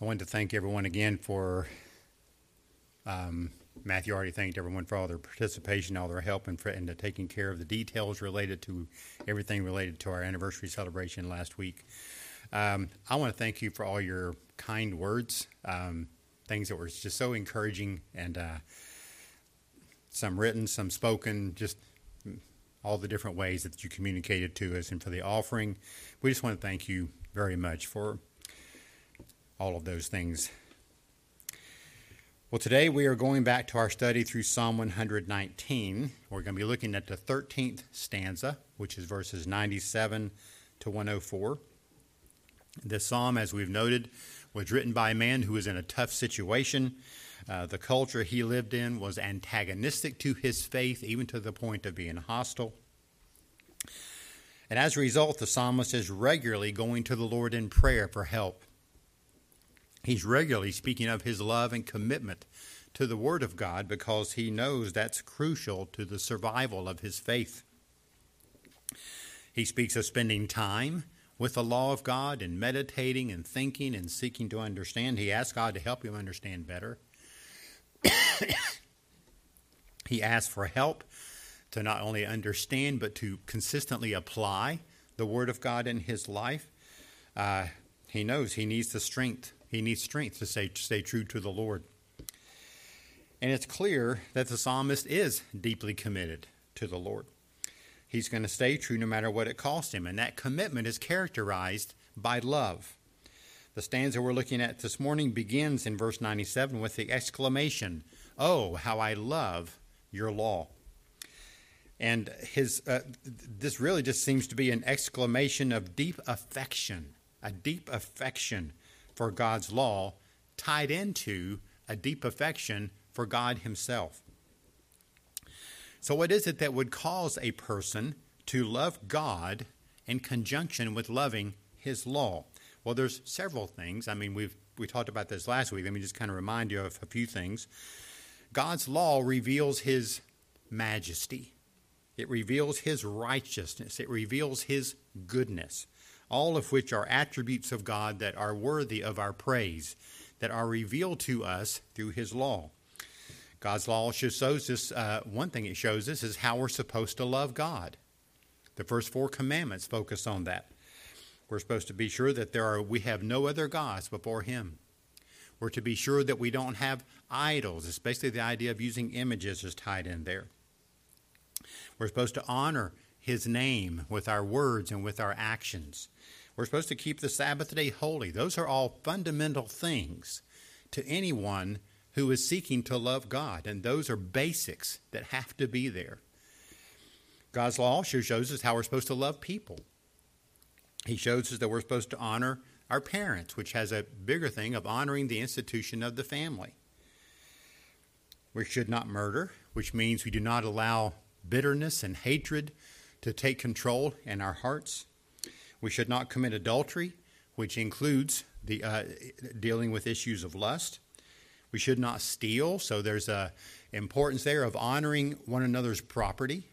I wanted to thank everyone again for. Um, Matthew already thanked everyone for all their participation, all their help, and, for, and taking care of the details related to everything related to our anniversary celebration last week. Um, I want to thank you for all your kind words, um, things that were just so encouraging, and uh, some written, some spoken, just all the different ways that you communicated to us, and for the offering. We just want to thank you very much for all of those things. Well, today we are going back to our study through Psalm 119. We're going to be looking at the 13th stanza, which is verses 97 to 104. This psalm, as we've noted, was written by a man who was in a tough situation. Uh, the culture he lived in was antagonistic to his faith, even to the point of being hostile. And as a result, the psalmist is regularly going to the Lord in prayer for help. He's regularly speaking of his love and commitment to the Word of God because he knows that's crucial to the survival of his faith. He speaks of spending time with the law of God and meditating and thinking and seeking to understand. He asks God to help him understand better. he asks for help to not only understand but to consistently apply the Word of God in his life. Uh, he knows he needs the strength he needs strength to stay, stay true to the Lord. And it's clear that the psalmist is deeply committed to the Lord. He's going to stay true no matter what it costs him. And that commitment is characterized by love. The stanza we're looking at this morning begins in verse 97 with the exclamation, Oh, how I love your law. And his, uh, this really just seems to be an exclamation of deep affection, a deep affection for God's law tied into a deep affection for God Himself. So, what is it that would cause a person to love God in conjunction with loving His law? Well, there's several things. I mean, we've we talked about this last week. Let me just kind of remind you of a few things. God's law reveals His majesty. It reveals His righteousness. It reveals His goodness all of which are attributes of God that are worthy of our praise, that are revealed to us through His law. God's law shows us uh, one thing it shows us is how we're supposed to love God. The first four commandments focus on that. We're supposed to be sure that there are we have no other gods before Him. We're to be sure that we don't have idols, especially the idea of using images is tied in there. We're supposed to honor His name with our words and with our actions. We're supposed to keep the Sabbath day holy. Those are all fundamental things to anyone who is seeking to love God, and those are basics that have to be there. God's law also shows us how we're supposed to love people. He shows us that we're supposed to honor our parents, which has a bigger thing of honoring the institution of the family. We should not murder, which means we do not allow bitterness and hatred to take control in our hearts. We should not commit adultery, which includes the uh, dealing with issues of lust. We should not steal, so there's a importance there of honoring one another's property.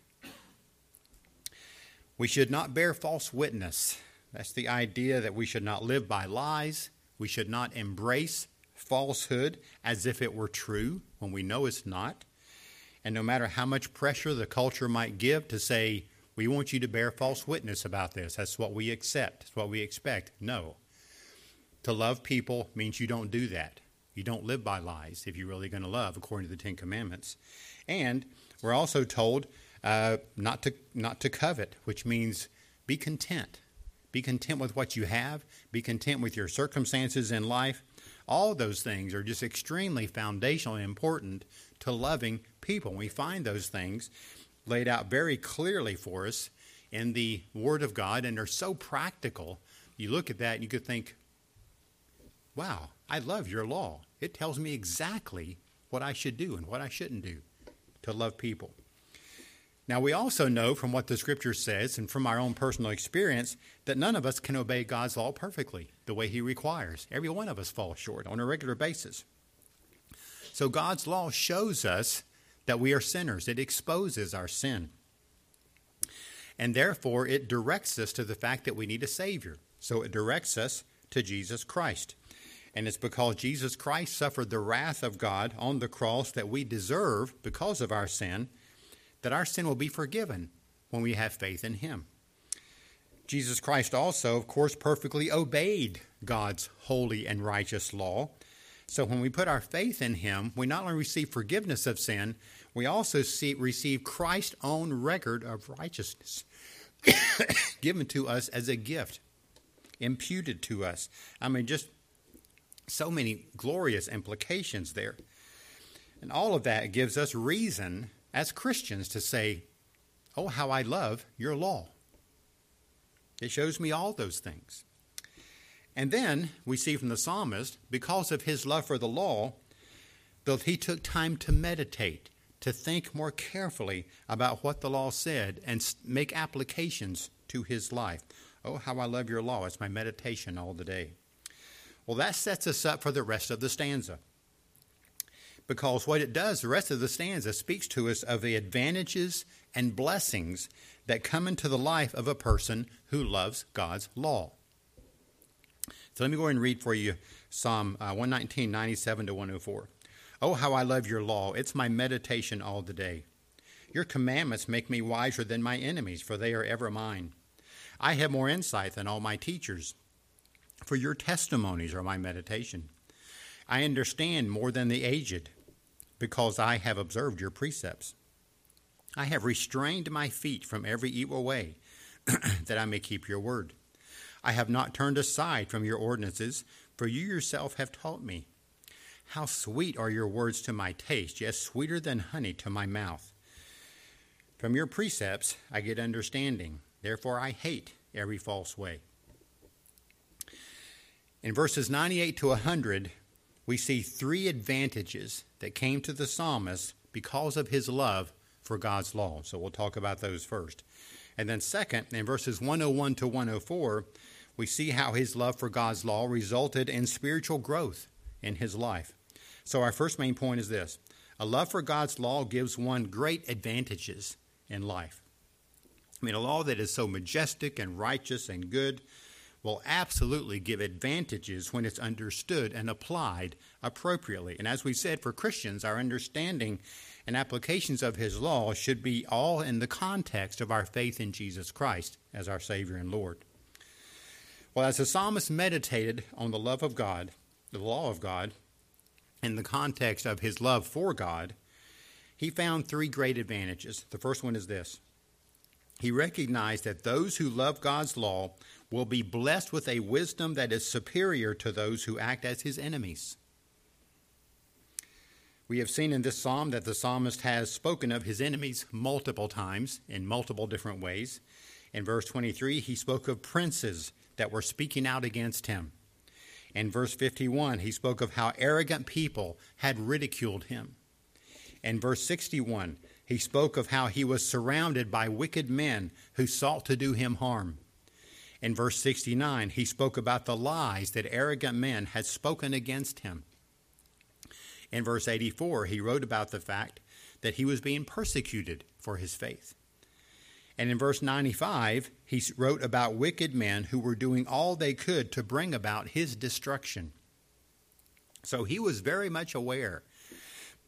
We should not bear false witness. That's the idea that we should not live by lies. We should not embrace falsehood as if it were true when we know it's not. And no matter how much pressure the culture might give to say, we want you to bear false witness about this. That's what we accept. That's what we expect. No. To love people means you don't do that. You don't live by lies if you're really going to love according to the Ten Commandments. And we're also told uh, not to not to covet, which means be content. Be content with what you have. Be content with your circumstances in life. All those things are just extremely foundational and important to loving people. We find those things laid out very clearly for us in the Word of God, and they're so practical. You look at that and you could think, wow, I love your law. It tells me exactly what I should do and what I shouldn't do to love people. Now, we also know from what the scripture says and from our own personal experience that none of us can obey God's law perfectly the way He requires. Every one of us falls short on a regular basis. So, God's law shows us that we are sinners. It exposes our sin. And therefore, it directs us to the fact that we need a Savior. So it directs us to Jesus Christ. And it's because Jesus Christ suffered the wrath of God on the cross that we deserve because of our sin, that our sin will be forgiven when we have faith in Him. Jesus Christ also, of course, perfectly obeyed God's holy and righteous law. So when we put our faith in Him, we not only receive forgiveness of sin, we also see, receive Christ's own record of righteousness given to us as a gift, imputed to us. I mean, just so many glorious implications there. And all of that gives us reason as Christians to say, Oh, how I love your law. It shows me all those things. And then we see from the psalmist, because of his love for the law, that he took time to meditate, to think more carefully about what the law said, and make applications to his life. Oh, how I love your law. It's my meditation all the day. Well, that sets us up for the rest of the stanza. Because what it does, the rest of the stanza speaks to us of the advantages and blessings that come into the life of a person who loves God's law. So let me go and read for you Psalm uh, 119, 97 to 104. Oh, how I love your law. It's my meditation all the day. Your commandments make me wiser than my enemies, for they are ever mine. I have more insight than all my teachers for your testimonies are my meditation. I understand more than the aged, because I have observed your precepts. I have restrained my feet from every evil way, that I may keep your word. I have not turned aside from your ordinances, for you yourself have taught me. How sweet are your words to my taste, yes, sweeter than honey to my mouth. From your precepts I get understanding, therefore I hate every false way. In verses 98 to 100, we see three advantages that came to the psalmist because of his love for God's law. So we'll talk about those first. And then, second, in verses 101 to 104, we see how his love for God's law resulted in spiritual growth in his life. So, our first main point is this a love for God's law gives one great advantages in life. I mean, a law that is so majestic and righteous and good will absolutely give advantages when it's understood and applied appropriately. And as we said, for Christians, our understanding and applications of His law should be all in the context of our faith in Jesus Christ as our Savior and Lord. Well, as the psalmist meditated on the love of God, the law of God, in the context of his love for God, he found three great advantages. The first one is this he recognized that those who love God's law will be blessed with a wisdom that is superior to those who act as his enemies. We have seen in this psalm that the psalmist has spoken of his enemies multiple times in multiple different ways. In verse 23, he spoke of princes that were speaking out against him. In verse 51, he spoke of how arrogant people had ridiculed him. In verse 61, he spoke of how he was surrounded by wicked men who sought to do him harm. In verse 69, he spoke about the lies that arrogant men had spoken against him. In verse 84, he wrote about the fact that he was being persecuted for his faith. And in verse 95, he wrote about wicked men who were doing all they could to bring about his destruction. So he was very much aware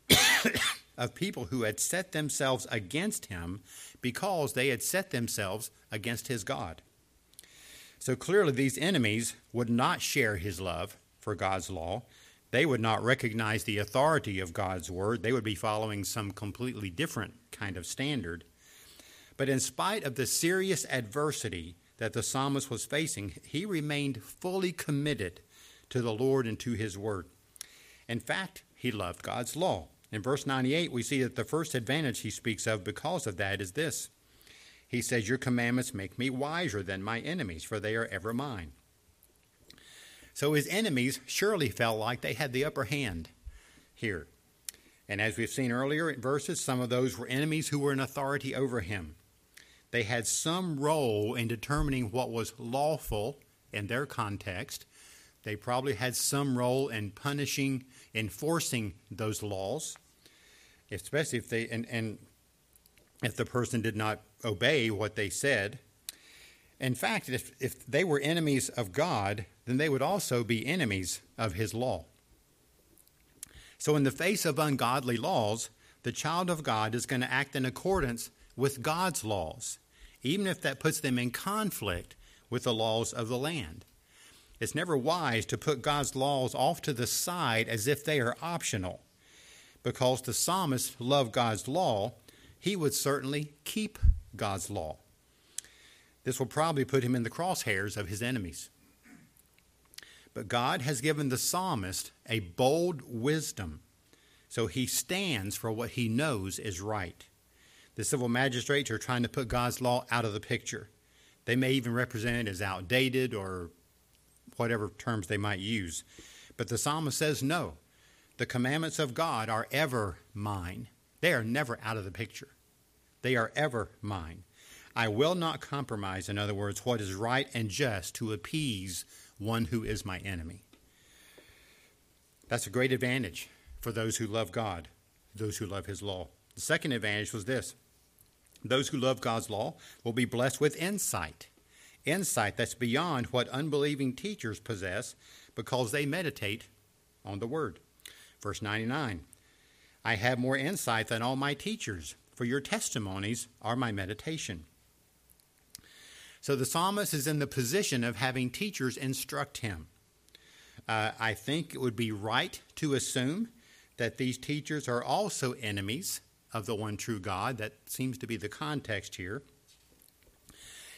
of people who had set themselves against him because they had set themselves against his God. So clearly, these enemies would not share his love for God's law. They would not recognize the authority of God's word. They would be following some completely different kind of standard. But in spite of the serious adversity that the psalmist was facing, he remained fully committed to the Lord and to his word. In fact, he loved God's law. In verse 98, we see that the first advantage he speaks of because of that is this he says, Your commandments make me wiser than my enemies, for they are ever mine. So his enemies surely felt like they had the upper hand here. And as we've seen earlier in verses, some of those were enemies who were in authority over him. They had some role in determining what was lawful in their context. They probably had some role in punishing, enforcing those laws, especially if they, and, and if the person did not obey what they said. In fact, if, if they were enemies of God, then they would also be enemies of his law. So, in the face of ungodly laws, the child of God is going to act in accordance with God's laws, even if that puts them in conflict with the laws of the land. It's never wise to put God's laws off to the side as if they are optional. Because the psalmist loved God's law, he would certainly keep God's law. This will probably put him in the crosshairs of his enemies. But God has given the psalmist a bold wisdom, so he stands for what he knows is right. The civil magistrates are trying to put God's law out of the picture. They may even represent it as outdated or whatever terms they might use. But the psalmist says, no, the commandments of God are ever mine. They are never out of the picture. They are ever mine. I will not compromise, in other words, what is right and just to appease one who is my enemy. That's a great advantage for those who love God, those who love His law. The second advantage was this those who love God's law will be blessed with insight. Insight that's beyond what unbelieving teachers possess because they meditate on the Word. Verse 99 I have more insight than all my teachers, for your testimonies are my meditation. So the psalmist is in the position of having teachers instruct him. Uh, I think it would be right to assume that these teachers are also enemies of the one true God. That seems to be the context here.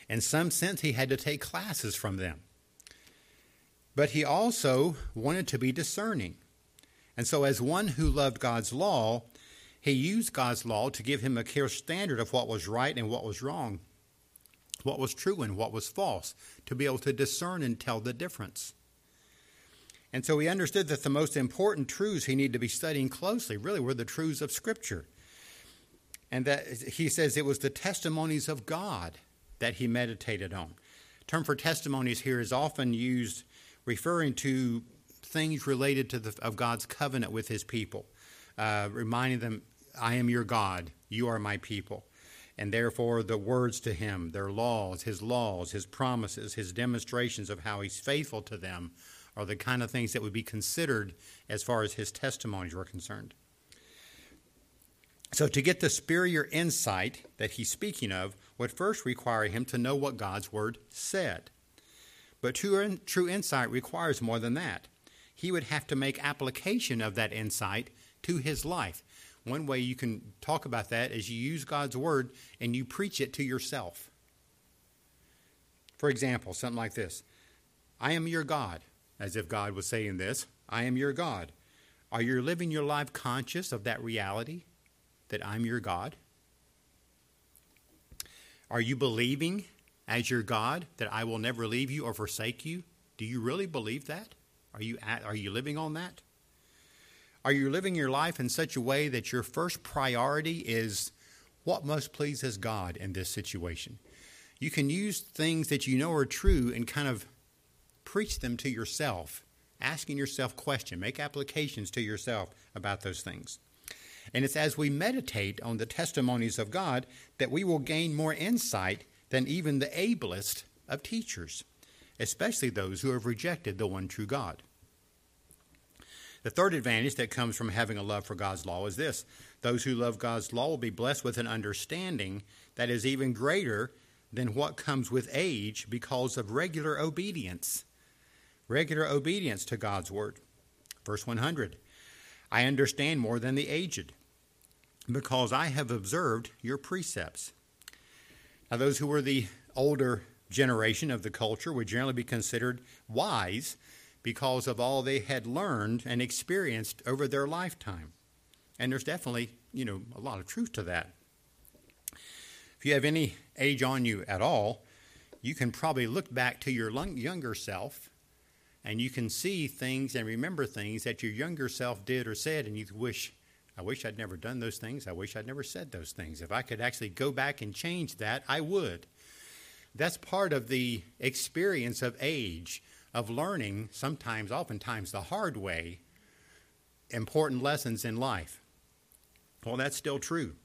In some sense, he had to take classes from them. But he also wanted to be discerning. And so, as one who loved God's law, he used God's law to give him a clear standard of what was right and what was wrong what was true and what was false, to be able to discern and tell the difference. And so he understood that the most important truths he needed to be studying closely really were the truths of Scripture. And that he says it was the testimonies of God that he meditated on. The term for testimonies here is often used referring to things related to the, of God's covenant with his people, uh, reminding them, I am your God, you are my people and therefore the words to him, their laws, his laws, his promises, his demonstrations of how he's faithful to them are the kind of things that would be considered as far as his testimonies were concerned. So, to get the superior insight that he's speaking of would first require him to know what God's word said. But true, true insight requires more than that. He would have to make application of that insight to his life. One way you can talk about that is you use God's word and you preach it to yourself. For example, something like this I am your God, as if God was saying this I am your God. Are you living your life conscious of that reality that I'm your God? Are you believing as your God that I will never leave you or forsake you? Do you really believe that? Are you, at, are you living on that? Are you living your life in such a way that your first priority is what most pleases God in this situation? You can use things that you know are true and kind of preach them to yourself, asking yourself questions, make applications to yourself about those things. And it's as we meditate on the testimonies of God that we will gain more insight than even the ablest of teachers, especially those who have rejected the one true God. The third advantage that comes from having a love for God's law is this those who love God's law will be blessed with an understanding that is even greater than what comes with age because of regular obedience. Regular obedience to God's word. Verse 100 I understand more than the aged because I have observed your precepts. Now, those who were the older generation of the culture would generally be considered wise because of all they had learned and experienced over their lifetime. And there's definitely, you know, a lot of truth to that. If you have any age on you at all, you can probably look back to your younger self and you can see things and remember things that your younger self did or said, and you wish, I wish I'd never done those things. I wish I'd never said those things. If I could actually go back and change that, I would. That's part of the experience of age of learning, sometimes, oftentimes, the hard way, important lessons in life. Well, that's still true.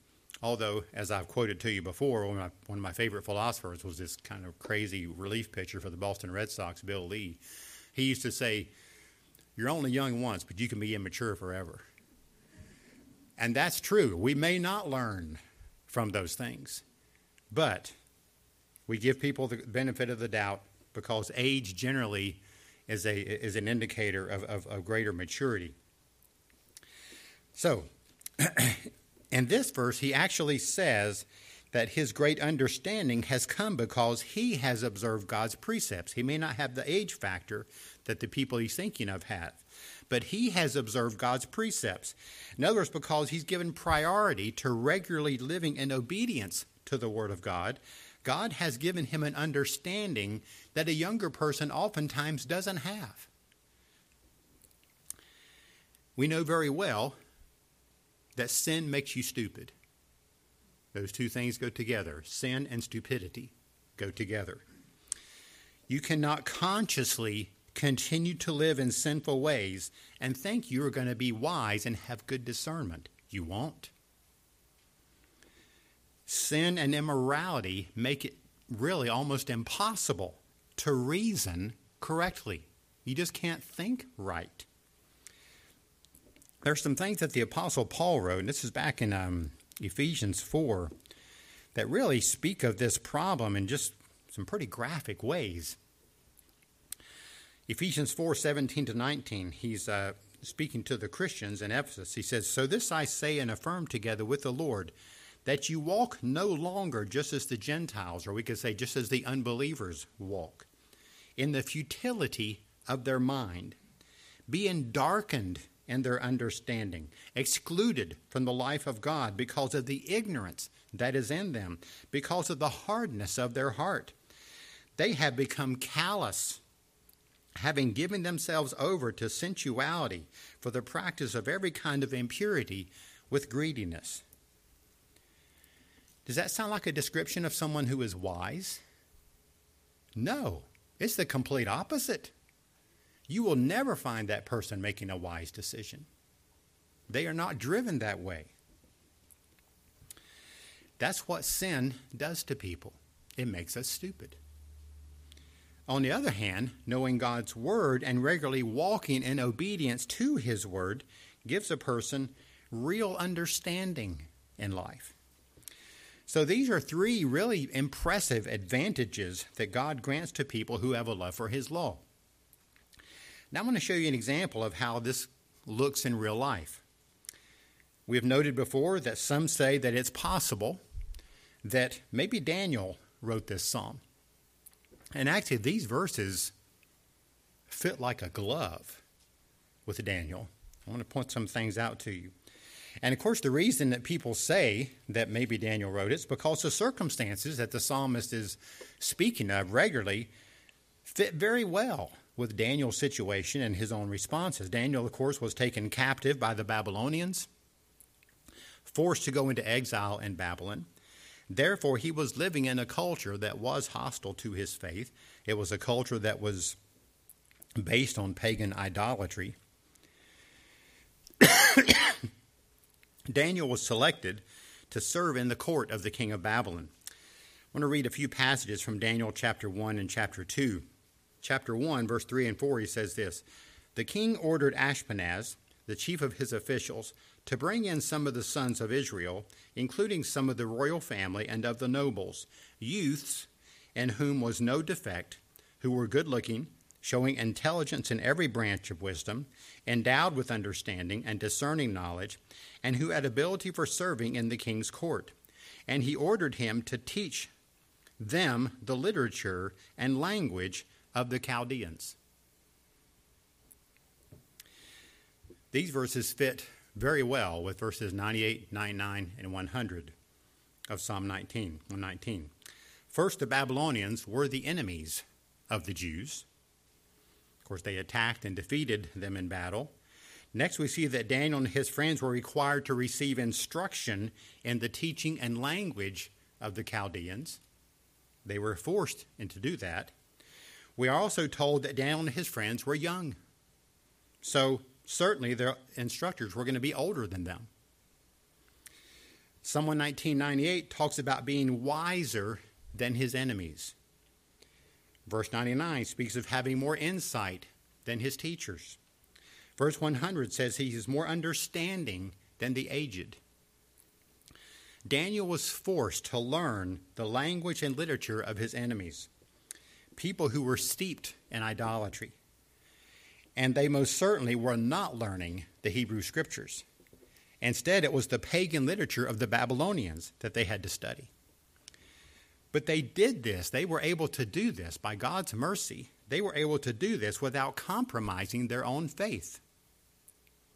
Although, as I've quoted to you before, one of, my, one of my favorite philosophers was this kind of crazy relief pitcher for the Boston Red Sox, Bill Lee. He used to say, You're only young once, but you can be immature forever. And that's true. We may not learn from those things, but we give people the benefit of the doubt because age generally is, a, is an indicator of, of, of greater maturity. So, in this verse, he actually says that his great understanding has come because he has observed God's precepts. He may not have the age factor that the people he's thinking of have, but he has observed God's precepts. In other words, because he's given priority to regularly living in obedience to the Word of God, God has given him an understanding that a younger person oftentimes doesn't have. We know very well that sin makes you stupid. Those two things go together. Sin and stupidity go together. You cannot consciously continue to live in sinful ways and think you are going to be wise and have good discernment. You won't. Sin and immorality make it really almost impossible to reason correctly. You just can't think right there's some things that the Apostle Paul wrote, and this is back in um, Ephesians 4, that really speak of this problem in just some pretty graphic ways. Ephesians 4 17 to 19, he's uh, speaking to the Christians in Ephesus. He says, So this I say and affirm together with the Lord, that you walk no longer just as the Gentiles, or we could say just as the unbelievers walk, in the futility of their mind, being darkened in their understanding, excluded from the life of God because of the ignorance that is in them, because of the hardness of their heart. They have become callous, having given themselves over to sensuality for the practice of every kind of impurity with greediness. Does that sound like a description of someone who is wise? No, it's the complete opposite you will never find that person making a wise decision. They are not driven that way. That's what sin does to people. It makes us stupid. On the other hand, knowing God's word and regularly walking in obedience to his word gives a person real understanding in life. So these are three really impressive advantages that God grants to people who have a love for his law. Now I'm going to show you an example of how this looks in real life. We have noted before that some say that it's possible that maybe Daniel wrote this psalm. And actually, these verses fit like a glove with Daniel. I want to point some things out to you. And of course, the reason that people say that maybe Daniel wrote it is because the circumstances that the psalmist is speaking of regularly fit very well with Daniel's situation and his own responses. Daniel, of course, was taken captive by the Babylonians, forced to go into exile in Babylon. Therefore, he was living in a culture that was hostile to his faith. It was a culture that was based on pagan idolatry. Daniel was selected to serve in the court of the king of Babylon. I want to read a few passages from Daniel chapter 1 and chapter 2 chapter 1, verse 3 and 4, he says this The king ordered Ashpenaz, the chief of his officials, to bring in some of the sons of Israel, including some of the royal family and of the nobles, youths in whom was no defect, who were good looking, showing intelligence in every branch of wisdom, endowed with understanding and discerning knowledge, and who had ability for serving in the king's court. And he ordered him to teach them the literature and language of the Chaldeans. These verses fit very well with verses 98, 99, and 100 of Psalm 19, 119. First, the Babylonians were the enemies of the Jews. Of course, they attacked and defeated them in battle. Next, we see that Daniel and his friends were required to receive instruction in the teaching and language of the Chaldeans. They were forced into do that. We are also told that Daniel and his friends were young. So certainly their instructors were going to be older than them. Psalm 1998 talks about being wiser than his enemies. Verse 99 speaks of having more insight than his teachers. Verse 100 says he is more understanding than the aged. Daniel was forced to learn the language and literature of his enemies, people who were steeped in idolatry. And they most certainly were not learning the Hebrew scriptures. Instead, it was the pagan literature of the Babylonians that they had to study. But they did this, they were able to do this by God's mercy. They were able to do this without compromising their own faith.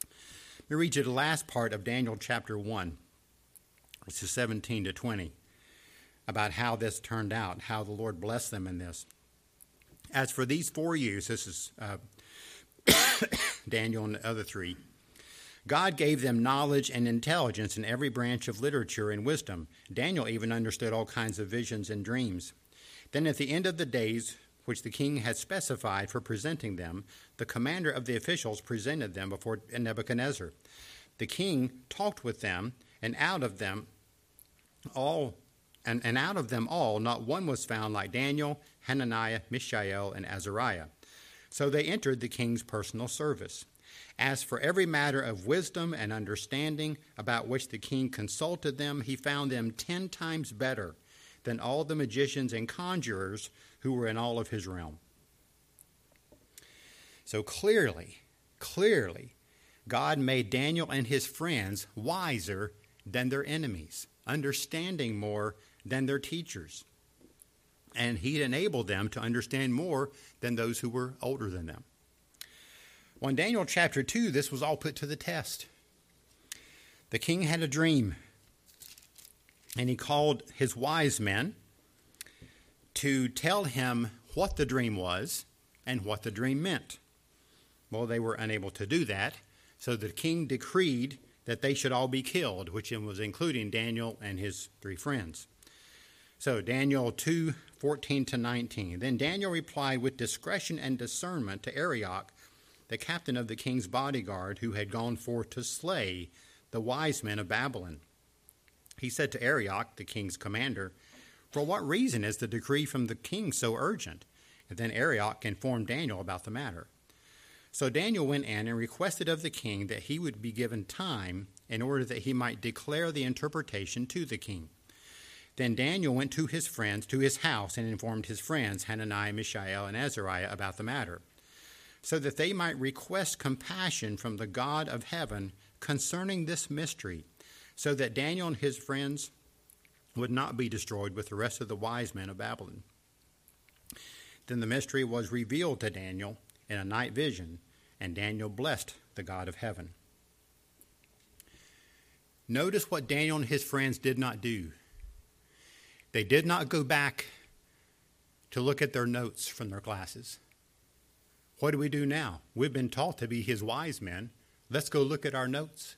Let me read you the last part of Daniel chapter 1, verses 17 to 20, about how this turned out, how the Lord blessed them in this. As for these four youths, this is uh, Daniel and the other three, God gave them knowledge and intelligence in every branch of literature and wisdom. Daniel even understood all kinds of visions and dreams. Then, at the end of the days which the king had specified for presenting them, the commander of the officials presented them before Nebuchadnezzar. The king talked with them, and out of them all and, and out of them all not one was found like Daniel, Hananiah, Mishael, and Azariah. So they entered the king's personal service. As for every matter of wisdom and understanding about which the king consulted them, he found them ten times better than all the magicians and conjurers who were in all of his realm. So clearly, clearly, God made Daniel and his friends wiser than their enemies, understanding more than their teachers. And he enabled them to understand more than those who were older than them. Well, in Daniel chapter 2, this was all put to the test. The king had a dream, and he called his wise men to tell him what the dream was and what the dream meant. Well, they were unable to do that, so the king decreed that they should all be killed, which was including Daniel and his three friends. So, Daniel 2 14 to 19. Then Daniel replied with discretion and discernment to Arioch the captain of the king's bodyguard, who had gone forth to slay the wise men of Babylon. He said to Arioch, the king's commander, For what reason is the decree from the king so urgent? And then Arioch informed Daniel about the matter. So Daniel went in and requested of the king that he would be given time in order that he might declare the interpretation to the king. Then Daniel went to his friends, to his house, and informed his friends, Hananiah, Mishael, and Azariah, about the matter so that they might request compassion from the God of heaven concerning this mystery, so that Daniel and his friends would not be destroyed with the rest of the wise men of Babylon. Then the mystery was revealed to Daniel in a night vision, and Daniel blessed the God of heaven. Notice what Daniel and his friends did not do. They did not go back to look at their notes from their classes. What do we do now? We've been taught to be his wise men. Let's go look at our notes.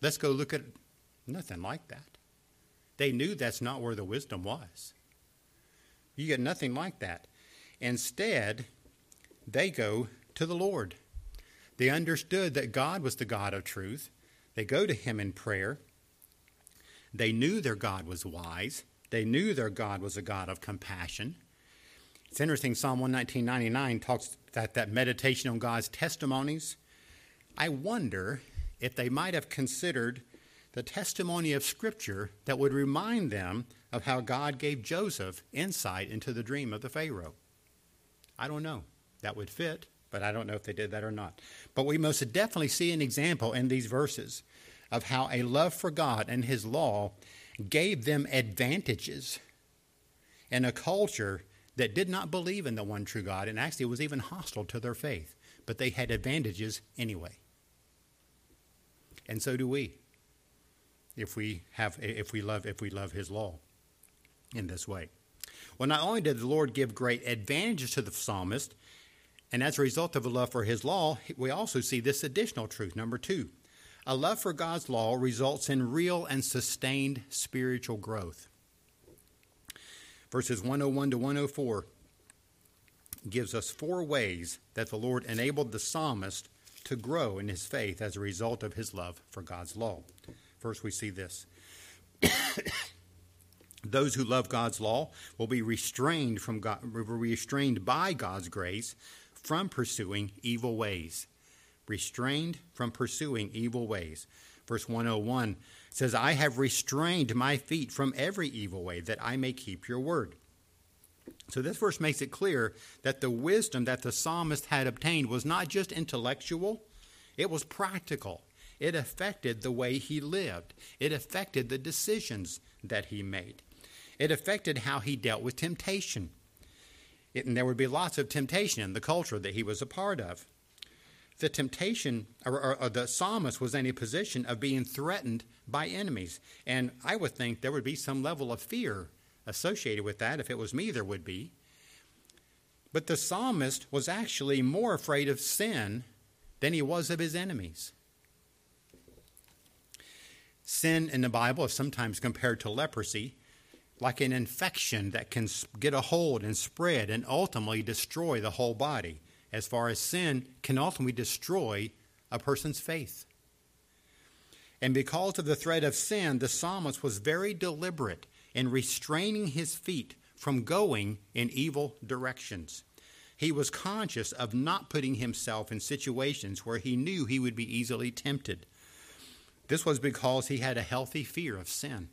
Let's go look at nothing like that. They knew that's not where the wisdom was. You get nothing like that. Instead, they go to the Lord. They understood that God was the God of truth. They go to Him in prayer. They knew their God was wise. They knew their God was a God of compassion. It's interesting, Psalm 119.99 talks that, that meditation on God's testimonies. I wonder if they might have considered the testimony of Scripture that would remind them of how God gave Joseph insight into the dream of the Pharaoh. I don't know. That would fit, but I don't know if they did that or not. But we most definitely see an example in these verses of how a love for God and His law gave them advantages in a culture that did not believe in the one true God and actually was even hostile to their faith, but they had advantages anyway. And so do we. If we have if we love if we love his law in this way. Well, not only did the Lord give great advantages to the psalmist, and as a result of a love for his law, we also see this additional truth. Number two, a love for God's law results in real and sustained spiritual growth verses 101 to 104 gives us four ways that the Lord enabled the psalmist to grow in his faith as a result of his love for God's law. First, we see this Those who love God's law will be restrained from God, restrained by God's grace from pursuing evil ways. Restrained from pursuing evil ways. Verse 101 says, I have restrained my feet from every evil way that I may keep your word. So this verse makes it clear that the wisdom that the psalmist had obtained was not just intellectual, it was practical. It affected the way he lived. It affected the decisions that he made. It affected how he dealt with temptation. It, and there would be lots of temptation in the culture that he was a part of. The temptation, or, or, or, the psalmist was in a position of being threatened by enemies. And I would think there would be some level of fear associated with that. If it was me, there would be. But the psalmist was actually more afraid of sin than he was of his enemies. Sin in the Bible is sometimes compared to leprosy like an infection that can get a hold and spread and ultimately destroy the whole body, as far as sin can ultimately destroy a person's faith. And because of the threat of sin, the psalmist was very deliberate in restraining his feet from going in evil directions. He was conscious of not putting himself in situations where he knew he would be easily tempted. This was because he had a healthy fear of sin.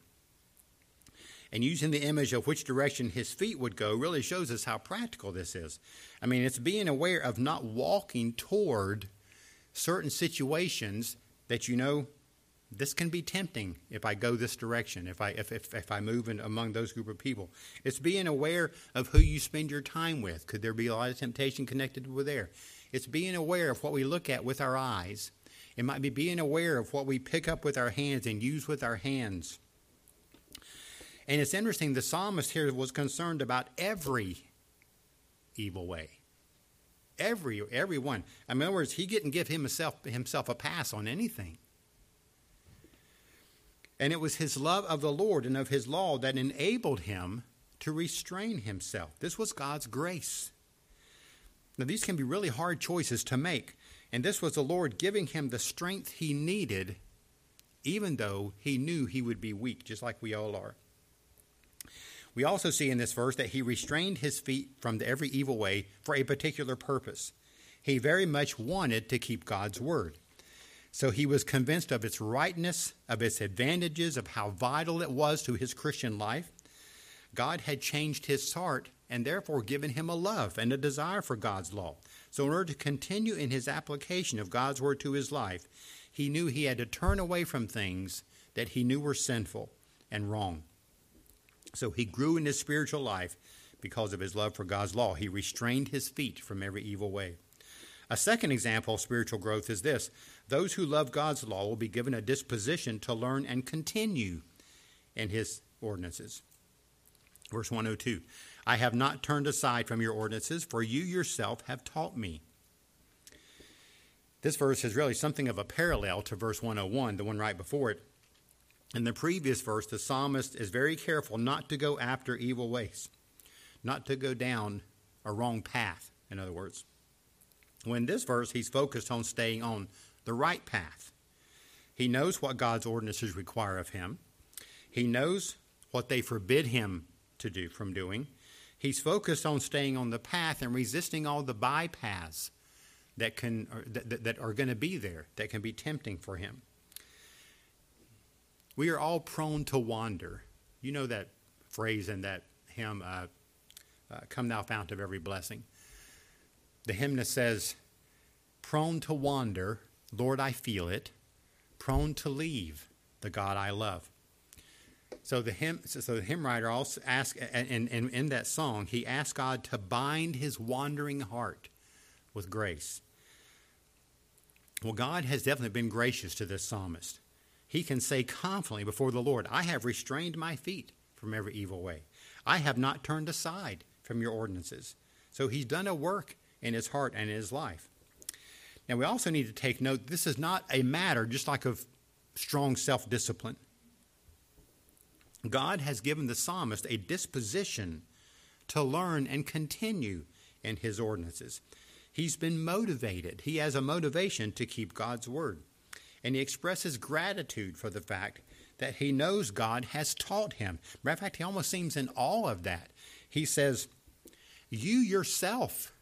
And using the image of which direction his feet would go really shows us how practical this is. I mean, it's being aware of not walking toward certain situations that you know this can be tempting if I go this direction, if I if, if, if I move in among those group of people. It's being aware of who you spend your time with. Could there be a lot of temptation connected with there? It's being aware of what we look at with our eyes. It might be being aware of what we pick up with our hands and use with our hands. And it's interesting, the psalmist here was concerned about every evil way. Every every one. In other words, he didn't give himself himself a pass on anything. And it was his love of the Lord and of his law that enabled him to restrain himself. This was God's grace. Now, these can be really hard choices to make. And this was the Lord giving him the strength he needed, even though he knew he would be weak, just like we all are. We also see in this verse that he restrained his feet from every evil way for a particular purpose. He very much wanted to keep God's word. So he was convinced of its rightness, of its advantages, of how vital it was to his Christian life. God had changed his heart and therefore given him a love and a desire for God's law. So, in order to continue in his application of God's word to his life, he knew he had to turn away from things that he knew were sinful and wrong. So he grew in his spiritual life because of his love for God's law. He restrained his feet from every evil way. A second example of spiritual growth is this those who love God's law will be given a disposition to learn and continue in his ordinances. Verse 102 I have not turned aside from your ordinances, for you yourself have taught me. This verse is really something of a parallel to verse 101, the one right before it. In the previous verse, the psalmist is very careful not to go after evil ways, not to go down a wrong path, in other words. When this verse, he's focused on staying on the right path. He knows what God's ordinances require of him, he knows what they forbid him to do from doing. He's focused on staying on the path and resisting all the bypaths that can that, that are going to be there that can be tempting for him. We are all prone to wander. You know that phrase in that hymn, uh, uh, Come Thou Fount of Every Blessing. The hymnist says, Prone to wander, Lord, I feel it. Prone to leave the God I love. So the hymn, so the hymn writer also asked, and in, in that song, he asked God to bind his wandering heart with grace. Well, God has definitely been gracious to this psalmist he can say confidently before the Lord, I have restrained my feet from every evil way. I have not turned aside from your ordinances. So he's done a work in his heart and in his life. Now, we also need to take note this is not a matter just like of strong self discipline. God has given the psalmist a disposition to learn and continue in his ordinances. He's been motivated, he has a motivation to keep God's word and he expresses gratitude for the fact that he knows God has taught him. Matter of fact, he almost seems in awe of that. He says, You yourself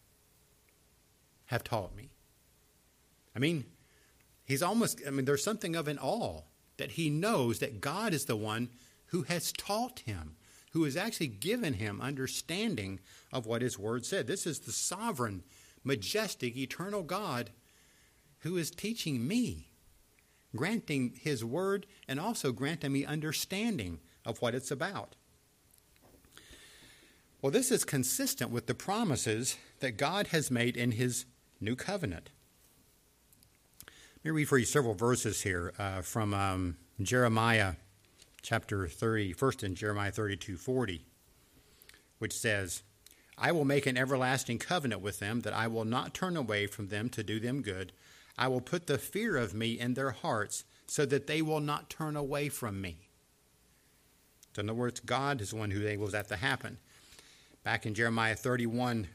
have taught me. I mean, he's almost, I mean, there's something of an awe that he knows that God is the one who has taught him, who has actually given him understanding of what his word said. This is the sovereign, majestic, eternal God who is teaching me granting His word and also granting me understanding of what it's about. Well, this is consistent with the promises that God has made in His new covenant. Let me read for you several verses here uh, from um, Jeremiah chapter 30, first in Jeremiah 32 40, which says, I will make an everlasting covenant with them that I will not turn away from them to do them good I will put the fear of me in their hearts so that they will not turn away from me. So in other words, God is the one who enables that to happen. Back in Jeremiah 31,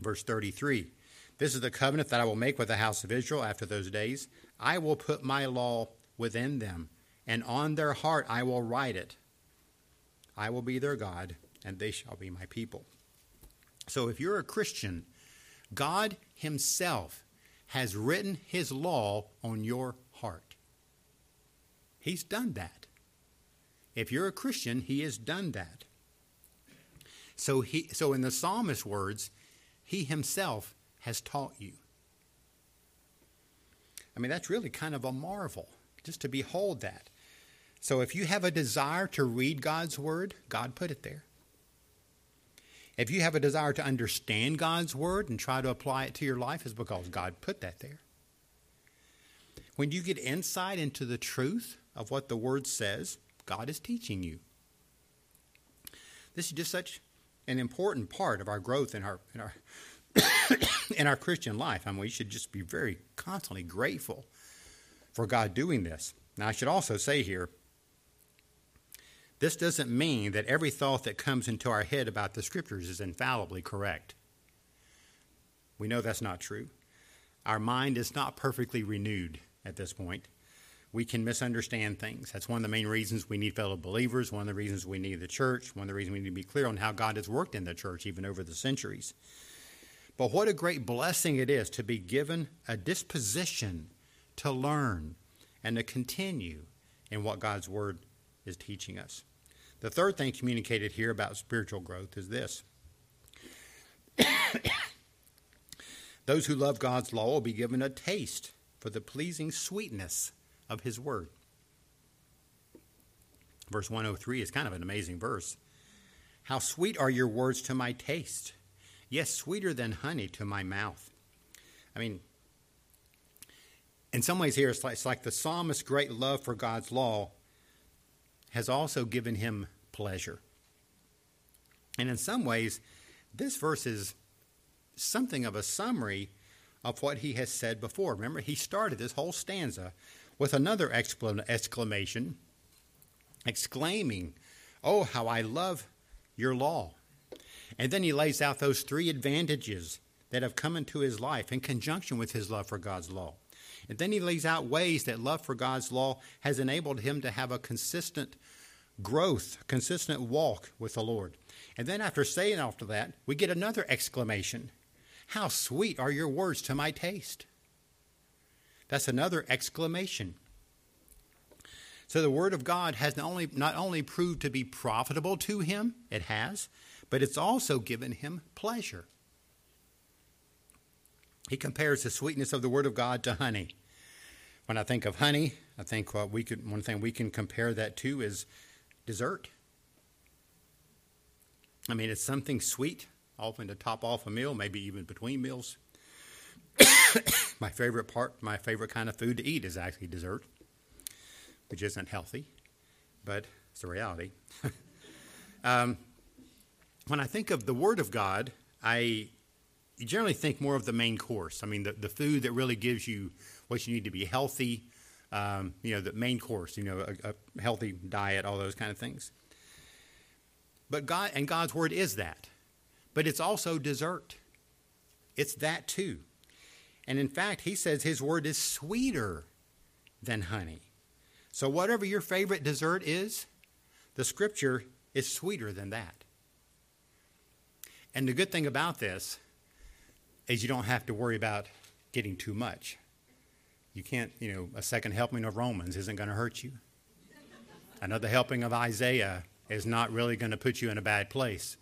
verse 33, this is the covenant that I will make with the house of Israel after those days. I will put my law within them, and on their heart I will write it. I will be their God, and they shall be my people. So if you're a Christian, God Himself has written his law on your heart. He's done that. If you're a Christian, he has done that. So he so in the psalmist's words, he himself has taught you. I mean, that's really kind of a marvel just to behold that. So if you have a desire to read God's word, God put it there. If you have a desire to understand God's word and try to apply it to your life, it's because God put that there. When you get insight into the truth of what the word says, God is teaching you. This is just such an important part of our growth in our in our in our Christian life. I mean, we should just be very constantly grateful for God doing this. Now, I should also say here this doesn't mean that every thought that comes into our head about the scriptures is infallibly correct. We know that's not true. Our mind is not perfectly renewed at this point. We can misunderstand things. That's one of the main reasons we need fellow believers, one of the reasons we need the church, one of the reasons we need to be clear on how God has worked in the church, even over the centuries. But what a great blessing it is to be given a disposition to learn and to continue in what God's Word is teaching us. The third thing communicated here about spiritual growth is this Those who love God's law will be given a taste for the pleasing sweetness of His Word. Verse 103 is kind of an amazing verse. How sweet are your words to my taste! Yes, sweeter than honey to my mouth. I mean, in some ways, here it's like, it's like the psalmist's great love for God's law has also given him pleasure. And in some ways, this verse is something of a summary of what he has said before. Remember, he started this whole stanza with another exclamation, exclaiming, Oh, how I love your law. And then he lays out those three advantages that have come into his life in conjunction with his love for God's law. And then he lays out ways that love for God's law has enabled him to have a consistent growth, consistent walk with the Lord. And then after saying after that, we get another exclamation How sweet are your words to my taste! That's another exclamation. So the word of God has not only, not only proved to be profitable to him, it has, but it's also given him pleasure. He compares the sweetness of the word of God to honey. When I think of honey, I think what we could one thing we can compare that to is dessert. I mean, it's something sweet, often to top off a meal, maybe even between meals. my favorite part, my favorite kind of food to eat is actually dessert, which isn't healthy, but it's the reality. um, when I think of the Word of God, I generally think more of the main course. I mean, the, the food that really gives you what you need to be healthy, um, you know, the main course, you know, a, a healthy diet, all those kind of things. But God and God's word is that. But it's also dessert. It's that too. And in fact, he says his word is sweeter than honey. So, whatever your favorite dessert is, the scripture is sweeter than that. And the good thing about this is you don't have to worry about getting too much. You can't, you know, a second helping of Romans isn't going to hurt you. Another helping of Isaiah is not really going to put you in a bad place.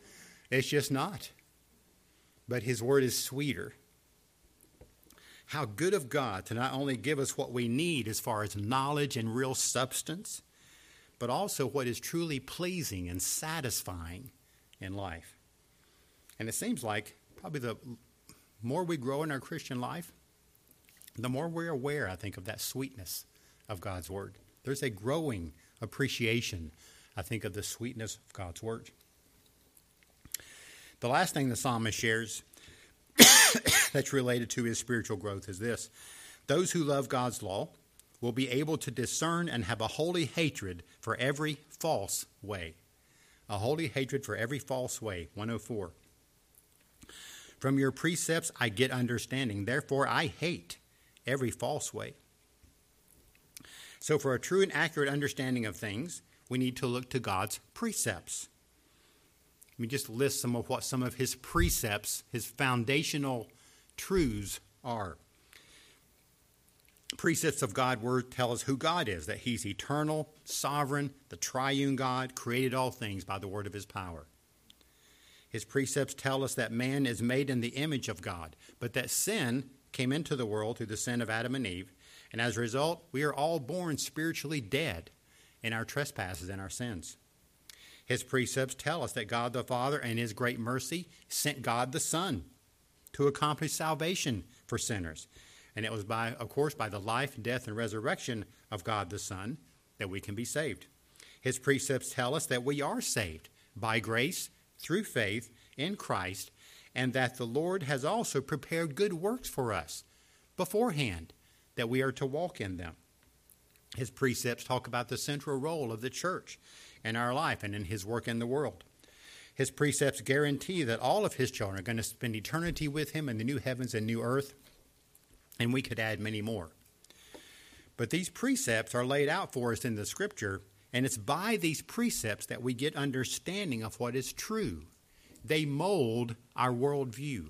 It's just not. But his word is sweeter. How good of God to not only give us what we need as far as knowledge and real substance, but also what is truly pleasing and satisfying in life. And it seems like probably the more we grow in our Christian life, the more we're aware, I think, of that sweetness of God's Word. There's a growing appreciation, I think, of the sweetness of God's Word. The last thing the psalmist shares that's related to his spiritual growth is this those who love God's law will be able to discern and have a holy hatred for every false way. A holy hatred for every false way. 104. From your precepts I get understanding, therefore I hate every false way. So, for a true and accurate understanding of things, we need to look to God's precepts. Let me just list some of what some of his precepts, his foundational truths are. Precepts of God's word tell us who God is, that he's eternal, sovereign, the triune God, created all things by the word of his power. His precepts tell us that man is made in the image of God, but that sin came into the world through the sin of Adam and Eve, and as a result, we are all born spiritually dead in our trespasses and our sins. His precepts tell us that God the Father, in His great mercy, sent God the Son to accomplish salvation for sinners. And it was by, of course, by the life, death, and resurrection of God the Son that we can be saved. His precepts tell us that we are saved by grace through faith in Christ and that the Lord has also prepared good works for us beforehand, that we are to walk in them. His precepts talk about the central role of the church in our life and in his work in the world. His precepts guarantee that all of his children are going to spend eternity with him in the new heavens and new earth, and we could add many more. But these precepts are laid out for us in the scripture, and it's by these precepts that we get understanding of what is true they mold our worldview.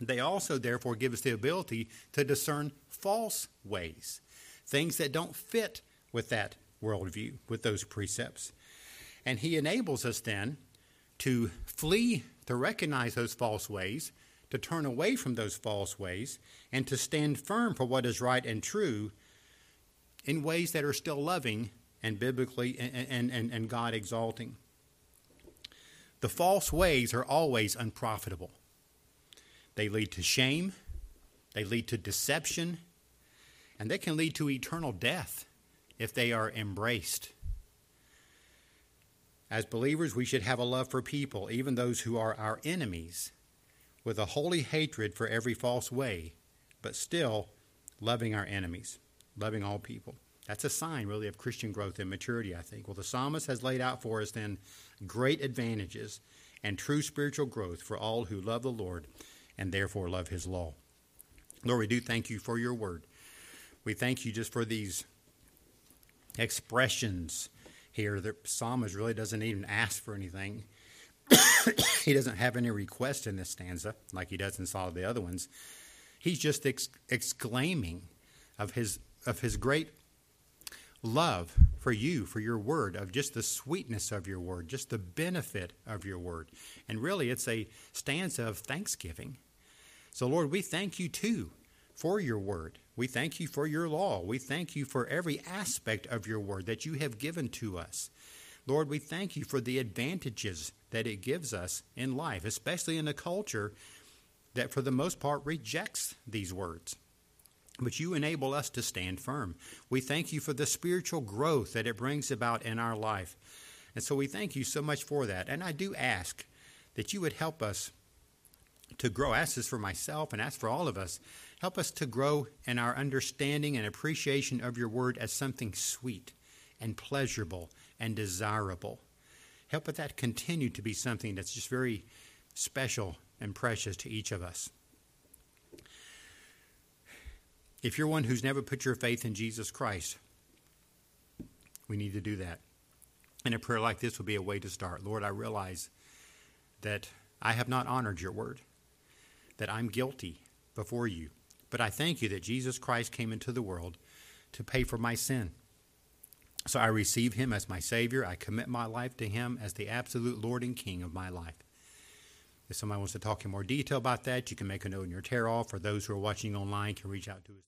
They also, therefore, give us the ability to discern false ways, things that don't fit with that worldview, with those precepts. And He enables us then to flee, to recognize those false ways, to turn away from those false ways, and to stand firm for what is right and true in ways that are still loving and biblically and, and, and God exalting. The false ways are always unprofitable. They lead to shame, they lead to deception, and they can lead to eternal death if they are embraced. As believers, we should have a love for people, even those who are our enemies, with a holy hatred for every false way, but still loving our enemies, loving all people. That's a sign, really, of Christian growth and maturity, I think. Well, the psalmist has laid out for us then great advantages and true spiritual growth for all who love the Lord and therefore love his law. Lord, we do thank you for your word. We thank you just for these expressions here. The psalmist really doesn't even ask for anything. he doesn't have any request in this stanza like he does in some of the other ones. He's just ex- exclaiming of his of his great love for you, for your word, of just the sweetness of your word, just the benefit of your word. And really, it's a stanza of thanksgiving. So, Lord, we thank you too for your word. We thank you for your law. We thank you for every aspect of your word that you have given to us. Lord, we thank you for the advantages that it gives us in life, especially in a culture that, for the most part, rejects these words but you enable us to stand firm. We thank you for the spiritual growth that it brings about in our life. And so we thank you so much for that. And I do ask that you would help us to grow. Ask this for myself and ask for all of us. Help us to grow in our understanding and appreciation of your word as something sweet and pleasurable and desirable. Help that continue to be something that's just very special and precious to each of us. If you're one who's never put your faith in Jesus Christ, We need to do that. And a prayer like this would be a way to start. Lord, I realize that I have not honored your word, that I'm guilty before you. But I thank you that Jesus Christ came into the world to pay for my sin. So I receive him as my Savior. I commit my life to him as the absolute Lord and King of my life. If somebody wants to talk in more detail about that, you can make a note in your tear off, or those who are watching online can reach out to us.